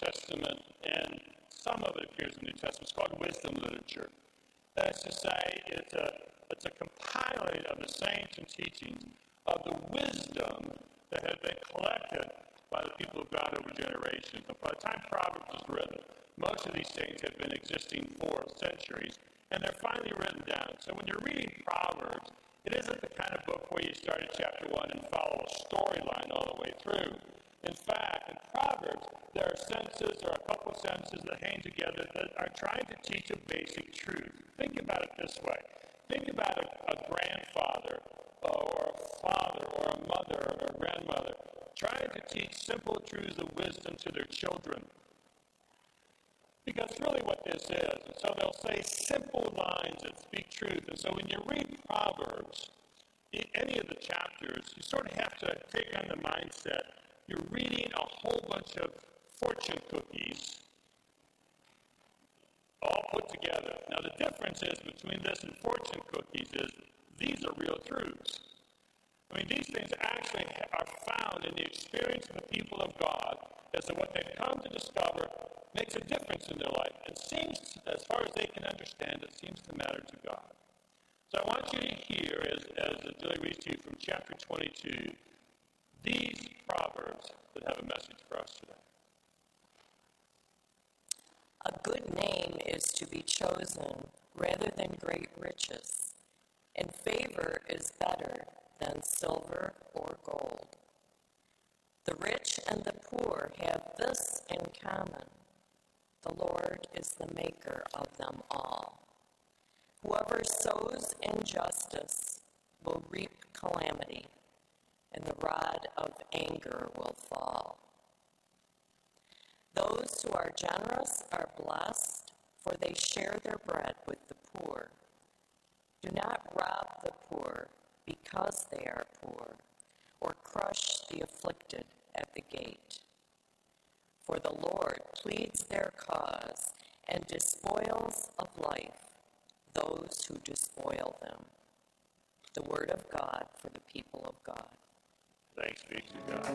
Testament, and some of it appears in the New Testament. It's called wisdom literature. That is to say, it's a, it's a compiling of the sayings and teachings of the wisdom that had been collected by the people of God over generations. And by the time Proverbs was written, most of these things had been existing for centuries, and they're finally written down. So when you're reading Proverbs, it isn't the kind of book where you start at chapter 1 and follow a storyline all the way through. In fact, in Proverbs, there are sentences or a couple sentences that hang together that are trying to teach a basic truth. Think about it this way. Think about a, a grandfather or a father or a mother or a grandmother trying to teach simple truths of wisdom to their children. Because really what this is, and so they'll say simple lines that speak truth. And so when you read Proverbs, in any of the chapters, you sort of have to take on the mindset you're reading a whole bunch of fortune cookies all put together. Now the difference is between this and fortune cookies is these are real truths. I mean, these things actually are found in the experience of the people of God as to what they've come to discover makes a difference in their life and seems, as far as they can understand it, seems to matter to God. So I want you to hear, as, as Julie reads to you from chapter 22, these proverbs that have a message for us today. A good name is to be chosen rather than great riches, and favor is better than silver or gold. The rich and the poor have this in common the Lord is the maker of them all. Whoever sows injustice will reap calamity, and the rod of anger will fall. Those who are generous are blessed, for they share their bread with the poor. Do not rob the poor because they are poor, or crush the afflicted at the gate. For the Lord pleads their cause and despoils of life those who despoil them. The word of God for the people of God. Thanks be to God.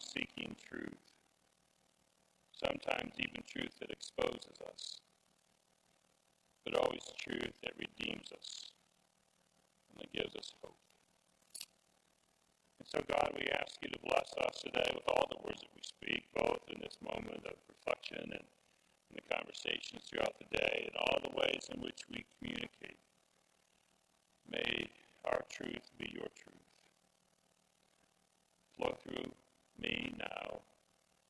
Seeking truth, sometimes even truth that exposes us, but always truth that redeems us and that gives us hope. So, God, we ask you to bless us today with all the words that we speak, both in this moment of reflection and in the conversations throughout the day, and all the ways in which we communicate. May our truth be your truth. Flow through me now,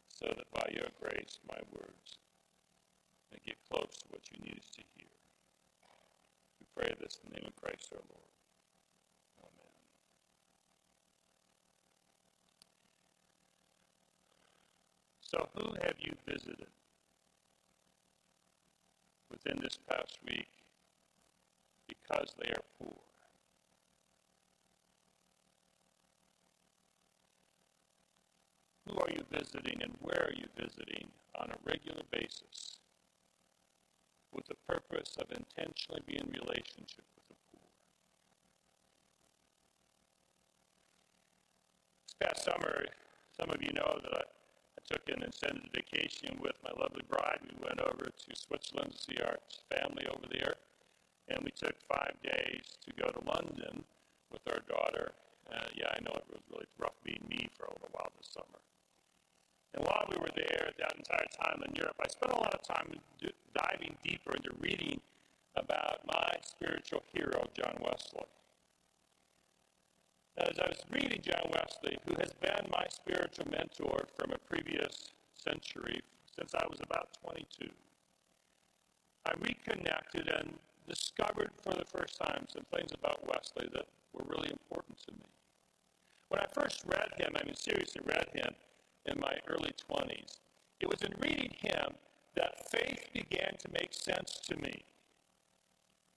so that by your grace my words may get close to what you need us to hear. We pray this in the name of Christ our Lord. So, who have you visited within this past week because they are poor? Who are you visiting and where are you visiting on a regular basis with the purpose of intentionally being in relationship with the poor? This past summer, some of you know that I, took an extended vacation with my lovely bride. We went over to Switzerland to see our family over there, and we took five days to go to London with our daughter. Uh, yeah, I know it was really rough being me for a little while this summer. And while we were there, that entire time in Europe, I spent a lot of time diving deeper into reading about my spiritual hero, John Wesley. As I was reading John Wesley, who has been my spiritual mentor from a previous century since I was about 22, I reconnected and discovered for the first time some things about Wesley that were really important to me. When I first read him, I mean, seriously read him in my early 20s, it was in reading him that faith began to make sense to me.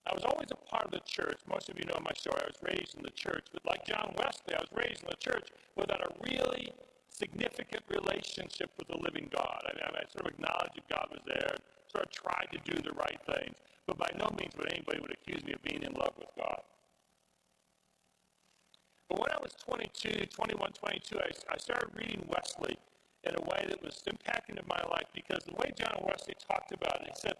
I was always a part of the church. Most of you know my story. I was raised in the church. But like John Wesley, I was raised in the church without a really significant relationship with the living God. I, mean, I sort of acknowledged that God was there, sort of tried to do the right things, but by no means would anybody would accuse me of being in love with God. But when I was 22, 21, 22, I, I started reading Wesley in a way that was impacting my life because the way John Wesley talked about it, he said,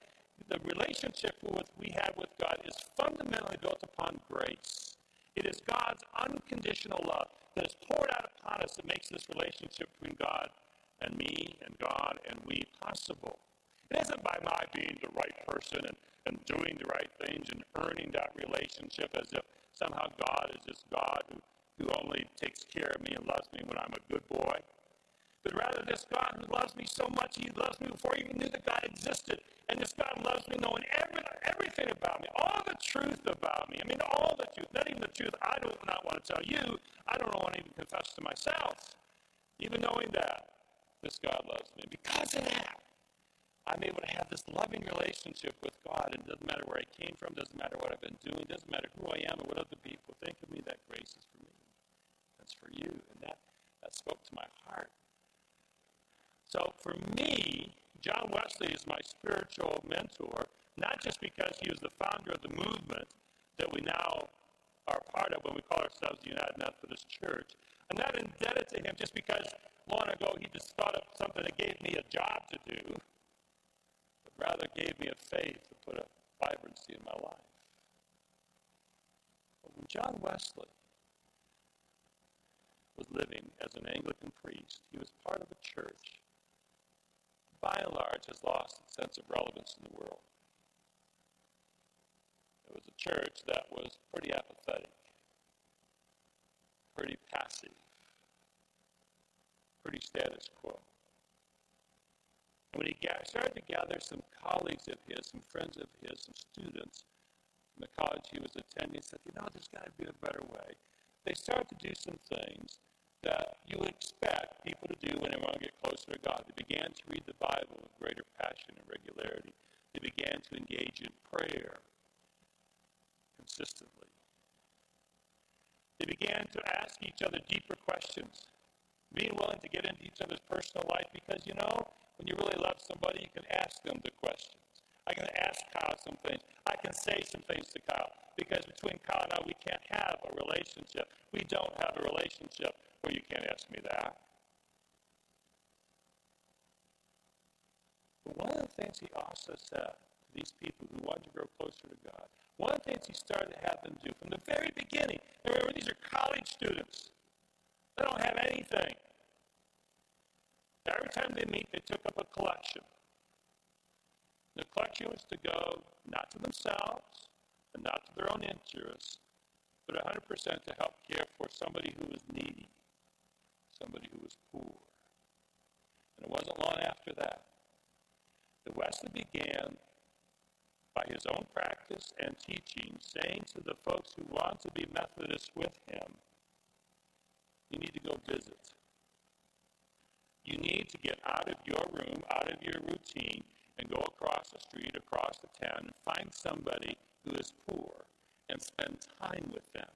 the relationship with, we have with God is fundamentally built upon grace. It is God's unconditional love that is poured out upon us that makes this relationship between God and me and God and we possible. It isn't by my being the right person and, and doing the right things and earning that relationship as if somehow God is this God who, who only takes care of me and loves me when I'm a good boy. But rather, this God who loves me so much, He loves me before He even knew that God existed. And this God loves me knowing every, everything about me, all the truth about me. I mean, all the truth, not even the truth I do not want to tell you. I don't want to even confess to myself. Even knowing that, this God loves me. Because of that, I'm able to have this loving relationship with God. And it doesn't matter where I came from, doesn't matter what I've been doing, doesn't matter who I am or what other people think of me, that grace is for me. That's for you. And that, that spoke to my heart. So for me, John Wesley is my spiritual mentor, not just because he was the founder of the movement that we now are part of when we call ourselves the United Methodist Church. I'm not indebted to him just because long ago he just thought of something that gave me a job to do, but rather gave me a faith to put a vibrancy in my life. But when John Wesley was living as an Anglican priest, he was part of a church by and large, has lost its sense of relevance in the world. It was a church that was pretty apathetic, pretty passive, pretty status quo. And when he started to gather some colleagues of his, some friends of his, some students from the college he was attending, he said, you know, there's got to be a better way. They started to do some things that you would expect people to do when they want to get closer to God. They began to read the Bible with greater passion and regularity. They began to engage in prayer consistently. They began to ask each other deeper questions, being willing to get into each other's personal life because, you know, when you really love somebody, you can ask them the questions. I can ask Kyle some things. I can say some things to Kyle because between Kyle and I, we can't have a relationship. We don't have a relationship where you can't ask me that. But one of the things he also said to these people who wanted to grow closer to God, one of the things he started to have them do from the very beginning, remember, these are college students. They don't have anything. Every time they meet, they took up a collection. The collection was to go not to themselves and not to their own interests, but 100% to help care for somebody who was needy, somebody who was poor. And it wasn't long after that that Wesley began, by his own practice and teaching, saying to the folks who want to be Methodists with him, you need to go visit. You need to get out of your room, out of your routine, and go across the street, across the town, and find somebody who is poor and spend time with them.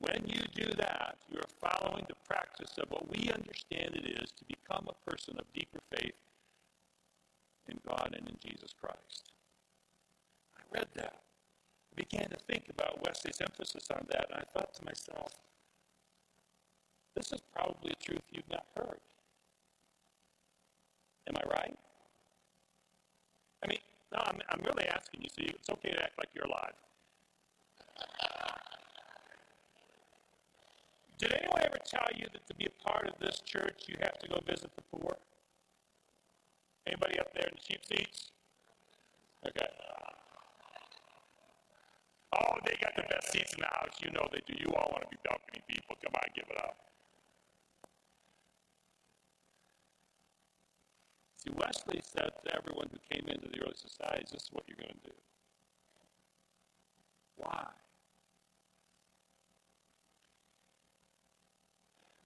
When you do that, you are following the practice of what we understand it is to become a person of deeper faith in God and in Jesus Christ. I read that. I began to think about Wesley's emphasis on that, and I thought to myself, this is probably a truth you've not heard. Am I right? I mean, no, I'm, I'm really asking you, so you, it's okay to act like you're alive. Did anyone ever tell you that to be a part of this church, you have to go visit the poor? Anybody up there in the cheap seats? Okay. Oh, they got the best seats in the house. You know they do. You all want to be balcony people. Come on, give it up. See, Wesley said to everyone who came into the early societies, this is what you're going to do. Why?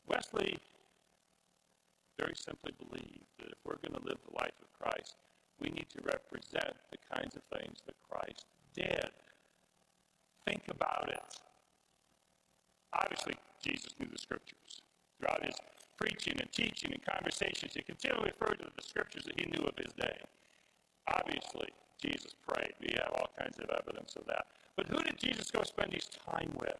Wesley very simply believed that if we're going to live the life of Christ, we need to represent the kinds of things that Christ did. Think about it. Obviously, Jesus knew the scriptures. Throughout his preaching and teaching and conversations, he continually referred to the scriptures that he knew of his day. Obviously, Jesus prayed. We have all kinds of evidence of that. But who did Jesus go spend his time with?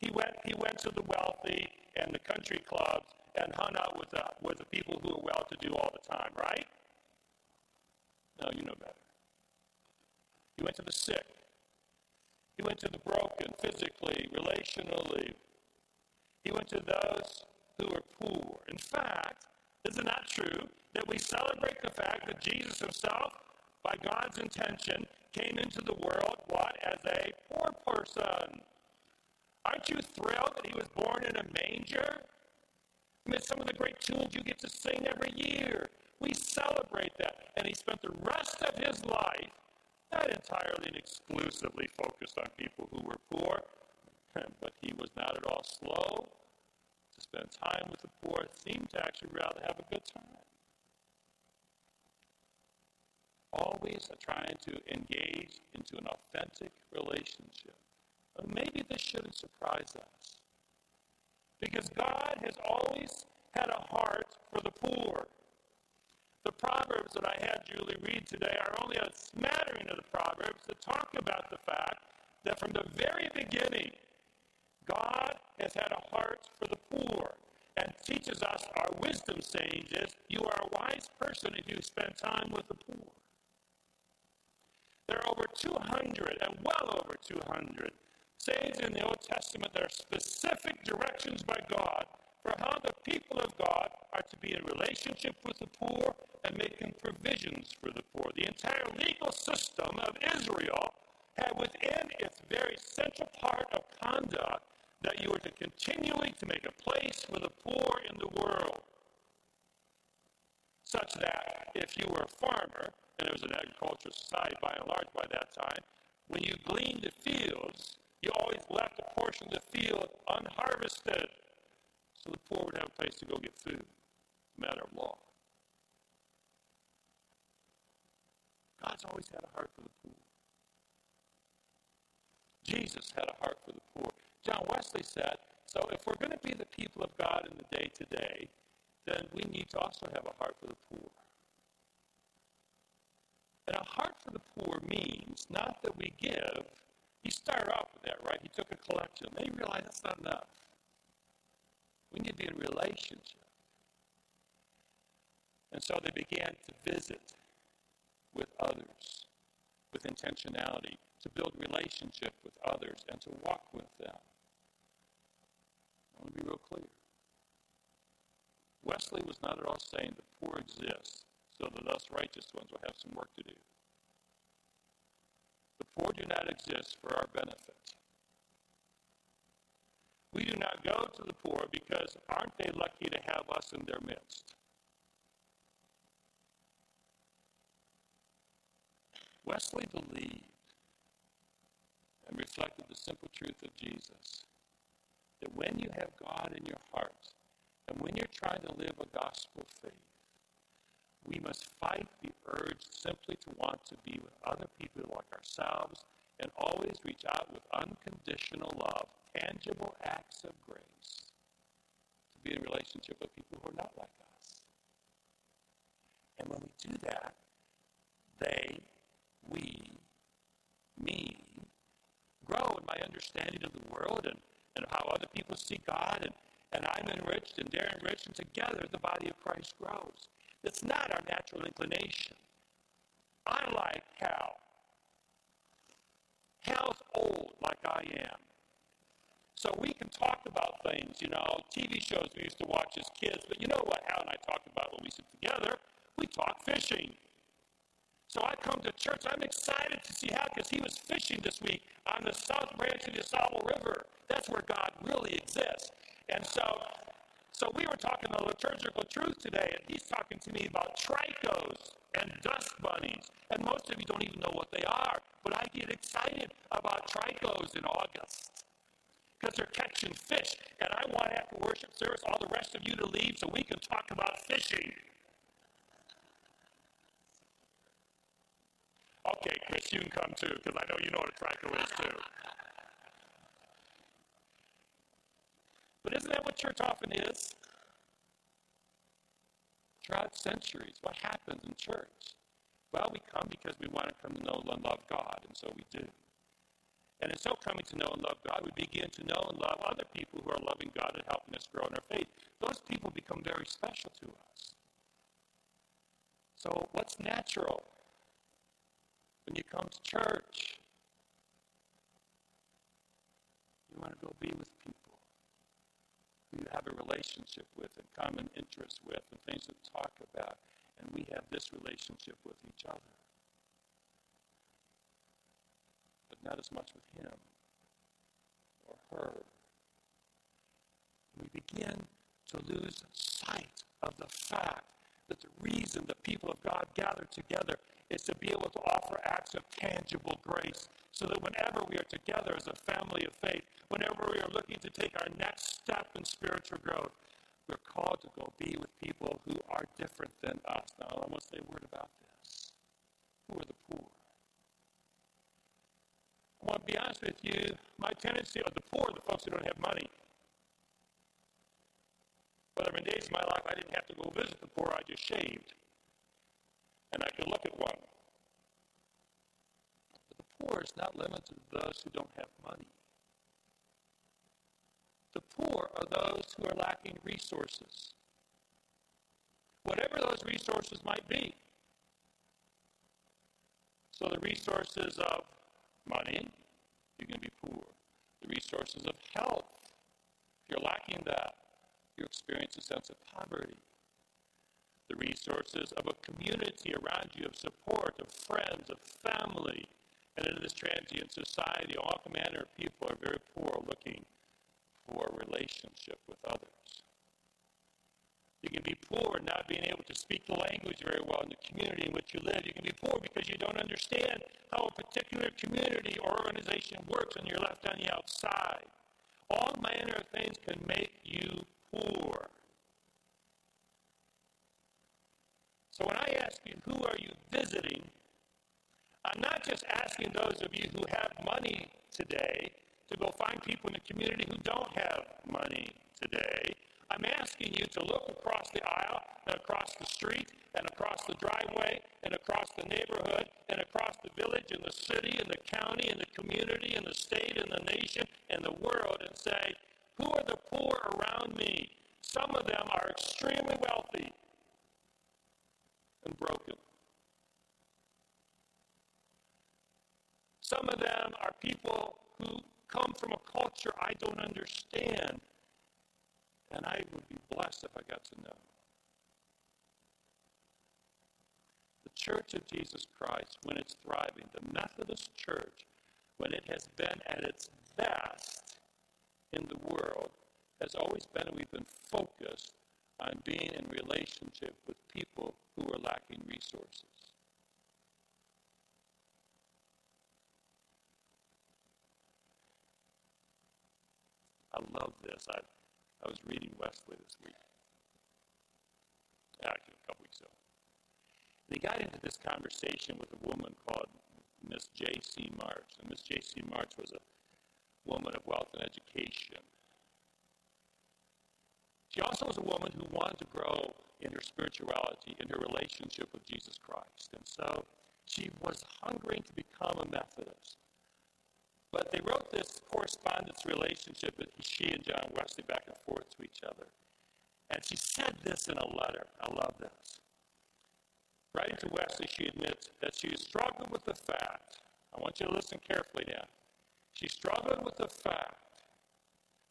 He went, he went to the wealthy and the country clubs and hung out with the, with the people who were well to do all the time, right? No, you know better. He went to the sick. He went to the broken physically, relationally. He went to those who were poor. In fact, is it not true that we celebrate the fact that Jesus himself, by God's intention, came into the world, what, as a poor person? Aren't you thrilled that he was born in a manger? I mean, some of the great tunes you get to sing every year. We celebrate that. And he spent the rest of his life not entirely and exclusively focused on people who were poor, but he was not at all slow to spend time with the poor, seemed to actually rather have a good time. Always trying to engage into an authentic relationship. Maybe this shouldn't surprise us. Because God has always had a heart for the poor. The Proverbs that I had Julie read today are only a smattering of the Proverbs that talk about the fact that from the very beginning, God has had a heart for the poor and teaches us our wisdom saying is you are a wise person if you spend time with the poor. There are over 200 and well over 200 sayings in the Old Testament that are specific directions by God for how the people of God are to be in relationship with the poor and making provisions for the poor. The entire legal system of Israel had within its very central part of conduct that you were to continually to make a place for the poor in the world. Such that if you were a farmer, and it was an agricultural society by and large by that time, when you gleaned the fields, you always left a portion of the field unharvested so the poor would have a place to go get food. Matter of law. God's always had a heart for the poor. Jesus had a heart for the poor. John Wesley said, so if we're going to be the people of God in the day to day, then we need to also have a heart for the poor. And a heart for the poor means not that we give he started off with that, right? He took a collection. Then he realized that's not enough. We need to be in relationship. And so they began to visit with others with intentionality, to build relationship with others, and to walk with them. I want to be real clear. Wesley was not at all saying the poor exist so that us righteous ones will have some work to do. The poor do not exist for our benefit. We do not go to the poor because aren't they lucky to have us in their midst? Wesley believed and reflected the simple truth of Jesus that when you have God in your heart and when you're trying to live a gospel faith, we must fight the urge simply to want to be with other people like ourselves and always reach out with unconditional love, tangible acts of grace to be in relationship with people who are not like us. And when we do that, they, we, me, grow in my understanding of the world and, and how other people see God, and, and I'm enriched and they're enriched, and together the body of Christ grows. It's not our natural inclination. I like Hal. Hal's old like I am. So we can talk about things, you know, TV shows we used to watch as kids, but you know what Hal and I talk about when we sit together? We talk fishing. So I come to church, I'm excited to see Hal because he was fishing this week on the south branch of the AuSable River. That's where God really exists. And so, so we were talking the liturgical truth today, and he's talking to me about tricos and dust bunnies. And most of you don't even know what they are, but I get excited about tricos in August because they're catching fish. And I want after worship service all the rest of you to leave so we can talk about fishing. Okay, Chris, you can come too, because I know you know what a trico is too. But isn't that what church often is? Throughout centuries, what happens in church? Well, we come because we want to come to know and love God, and so we do. And in so coming to know and love God, we begin to know and love other people who are loving God and helping us grow in our faith. Those people become very special to us. So, what's natural when you come to church? You want to go be with people who you have a relationship with and common interests with and things to talk about. And we have this relationship with each other. But not as much with him or her. We begin to lose sight of the fact that the reason the people of God gather together is to be able to offer acts of tangible grace so that whenever we are together as a family of faith, whenever we are looking to take our next step in spiritual growth, we're called to go be with people who are different than us. Now, I want to say a word about this. Who are the poor? I want to be honest with you. My tendency, of the poor, the folks who don't have money. But there been days in my life I didn't have to go visit the poor, I just shaved and I could look at one. But the poor is not limited to those who don't have money. The poor are those who are lacking resources. Whatever those resources might be. So the resources of money, you're going to be poor. The resources of health, if you're lacking that, you experience a sense of poverty the resources of a community around you of support, of friends, of family. And in this transient society, all manner of people are very poor looking for relationship with others. You can be poor not being able to speak the language very well in the community in which you live. You can be poor because you don't understand how a particular community or organization works and you're left on the outside. All manner of things can make you poor. So when I ask you, who are you visiting? I'm not just asking those of you who have money today to go find people in the community who don't have money today. I'm asking you to look across the aisle and across the street and across the driveway and across the neighborhood and across the village and the city and the county and the community and the state and the nation and the world and say, who are the poor around me? Some of them are extremely wealthy and broken. Some of them are people who come from a culture I don't understand, and I would be blessed if I got to know. The Church of Jesus Christ, when it's thriving, the Methodist Church, when it has been at its best in the world, has always been, we've been focused on being in relationship with people who are lacking resources. I love this. I, I was reading Wesley this week, actually a couple weeks ago. And he got into this conversation with a woman called Miss J.C. March. And Miss J.C. March was a woman of wealth and education. She also was a woman who wanted to grow in her spirituality, in her relationship with Jesus Christ. And so she was hungering to become a Methodist. But they wrote this correspondence relationship that she and John Wesley back and forth to each other. And she said this in a letter. I love this. Writing to Wesley, she admits that she struggled with the fact, I want you to listen carefully now. She struggled with the fact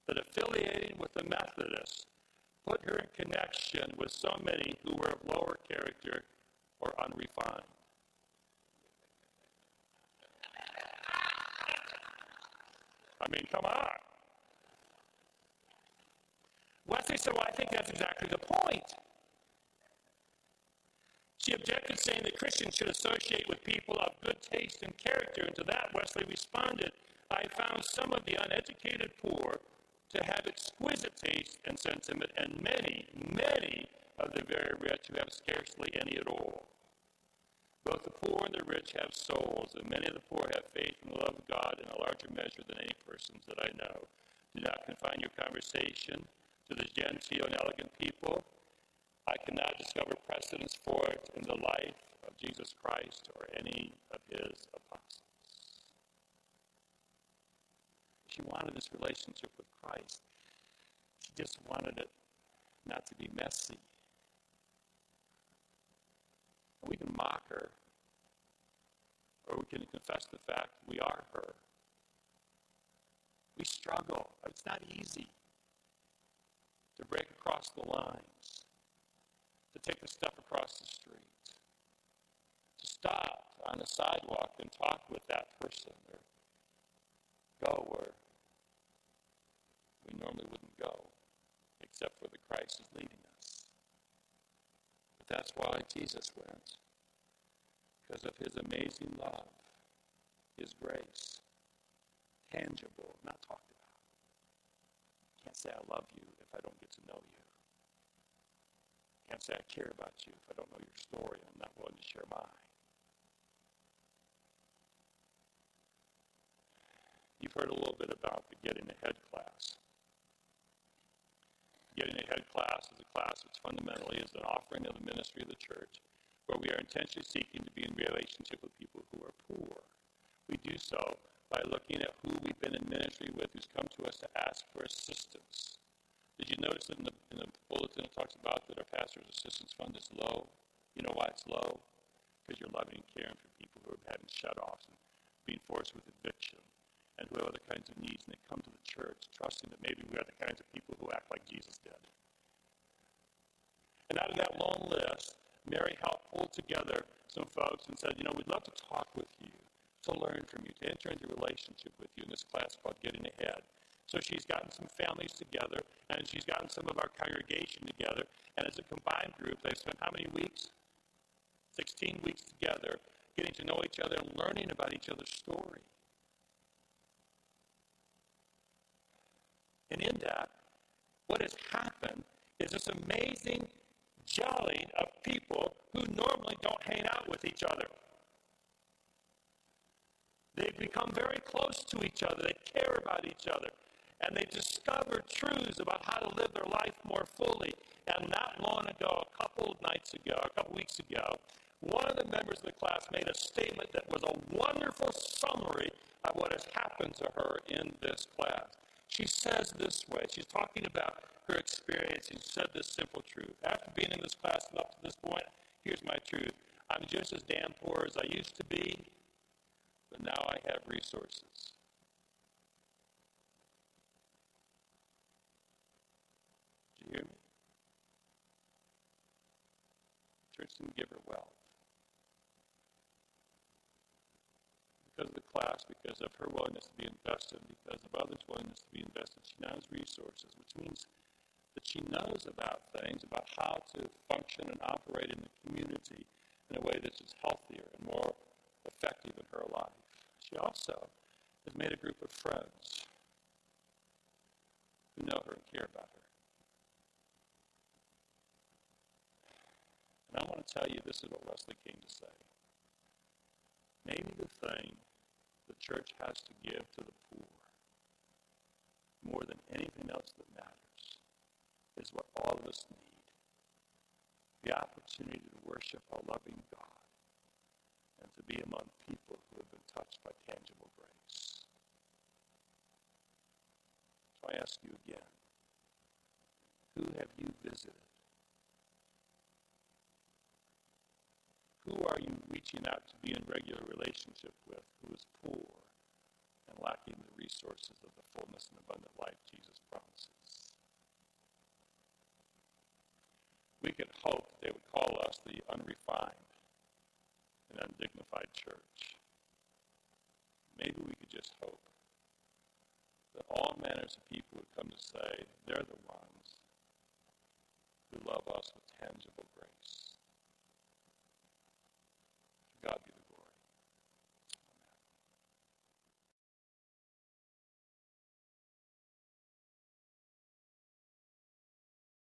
that affiliating with the Methodists put her in connection with so many who were of lower character or unrefined. I mean, come on. Wesley said, Well, I think that's exactly the point. She objected, saying that Christians should associate with people of good taste and character. And to that, Wesley responded, I found some of the uneducated poor to have exquisite taste and sentiment, and many, many of the very rich who have scarcely any at all. Both the poor and the rich have souls, and many of the poor have faith and love of God in a larger measure than any persons that I know. Do not confine your conversation to the genteel and elegant people. I cannot discover precedents for it in the life of Jesus Christ or any of his apostles. She wanted this relationship with Christ. She just wanted it not to be messy. We can mock her, or we can confess the fact we are her. We struggle. It's not easy to break across the lines, to take the stuff across the street, to stop on the sidewalk and talk with that person, or go where we normally wouldn't go, except where the Christ is leading us. But that's why Jesus went, because of his amazing love, his grace, tangible, not talked about. Can't say I love you if I don't get to know you. Can't say I care about you if I don't know your story I'm not willing to share mine. You've heard a little bit about the Getting Ahead class. Getting Ahead class is a class which fundamentally is an offering of the ministry of the church, where we are intentionally seeking to be in relationship with people who are poor. We do so by looking at who we've been in ministry with who's come to us to ask for assistance. Did you notice that in the, in the bulletin it talks about that our pastor's assistance fund is low? You know why it's low? Because you're loving and caring for people who are having shut-offs and being forced with eviction and who have other kinds of needs, and they come to the church trusting that maybe we are the kinds of people who act like Jesus did. And out of that long list, Mary helped pull together some folks and said, you know, we'd love to talk with you, to learn from you, to enter into relationship with you in this class called Getting Ahead. So she's gotten some families together, and she's gotten some of our congregation together, and as a combined group, they've spent how many weeks? 16 weeks together, getting to know each other and learning about each other's story. And in that, what has happened is this amazing gelling of people who normally don't hang out with each other. They've become very close to each other. They care about each other. And they discover truths about how to live their life more fully. And not long ago, a couple of nights ago, a couple of weeks ago, one of the members of the class made a statement that was a wonderful summary of what has happened to her in this class. She says this way. She's talking about her experience. She said this simple truth. After being in this class up to this point, here's my truth. I'm just as damn poor as I used to be, but now I have resources. Did you hear me? Church didn't give her wealth. Because of the class, because of her willingness to be invested, because of others' willingness to be invested. She knows resources, which means that she knows about things, about how to function and operate in the community in a way that's healthier and more effective in her life. She also has made a group of friends who know her and care about her. And I want to tell you this is what Wesley came to say. Maybe the thing the church has to give to the poor more than anything else that matters is what all of us need the opportunity to worship a loving God and to be among people who have been touched by tangible grace. So I ask you again who have you visited? Who are you reaching out to be in regular relationship with who is poor and lacking the resources of the fullness and abundant life Jesus promises? We could hope they would call us the unrefined and undignified church. Maybe we could just hope that all manners of people would come to say they're the ones who love us with tangible grace. God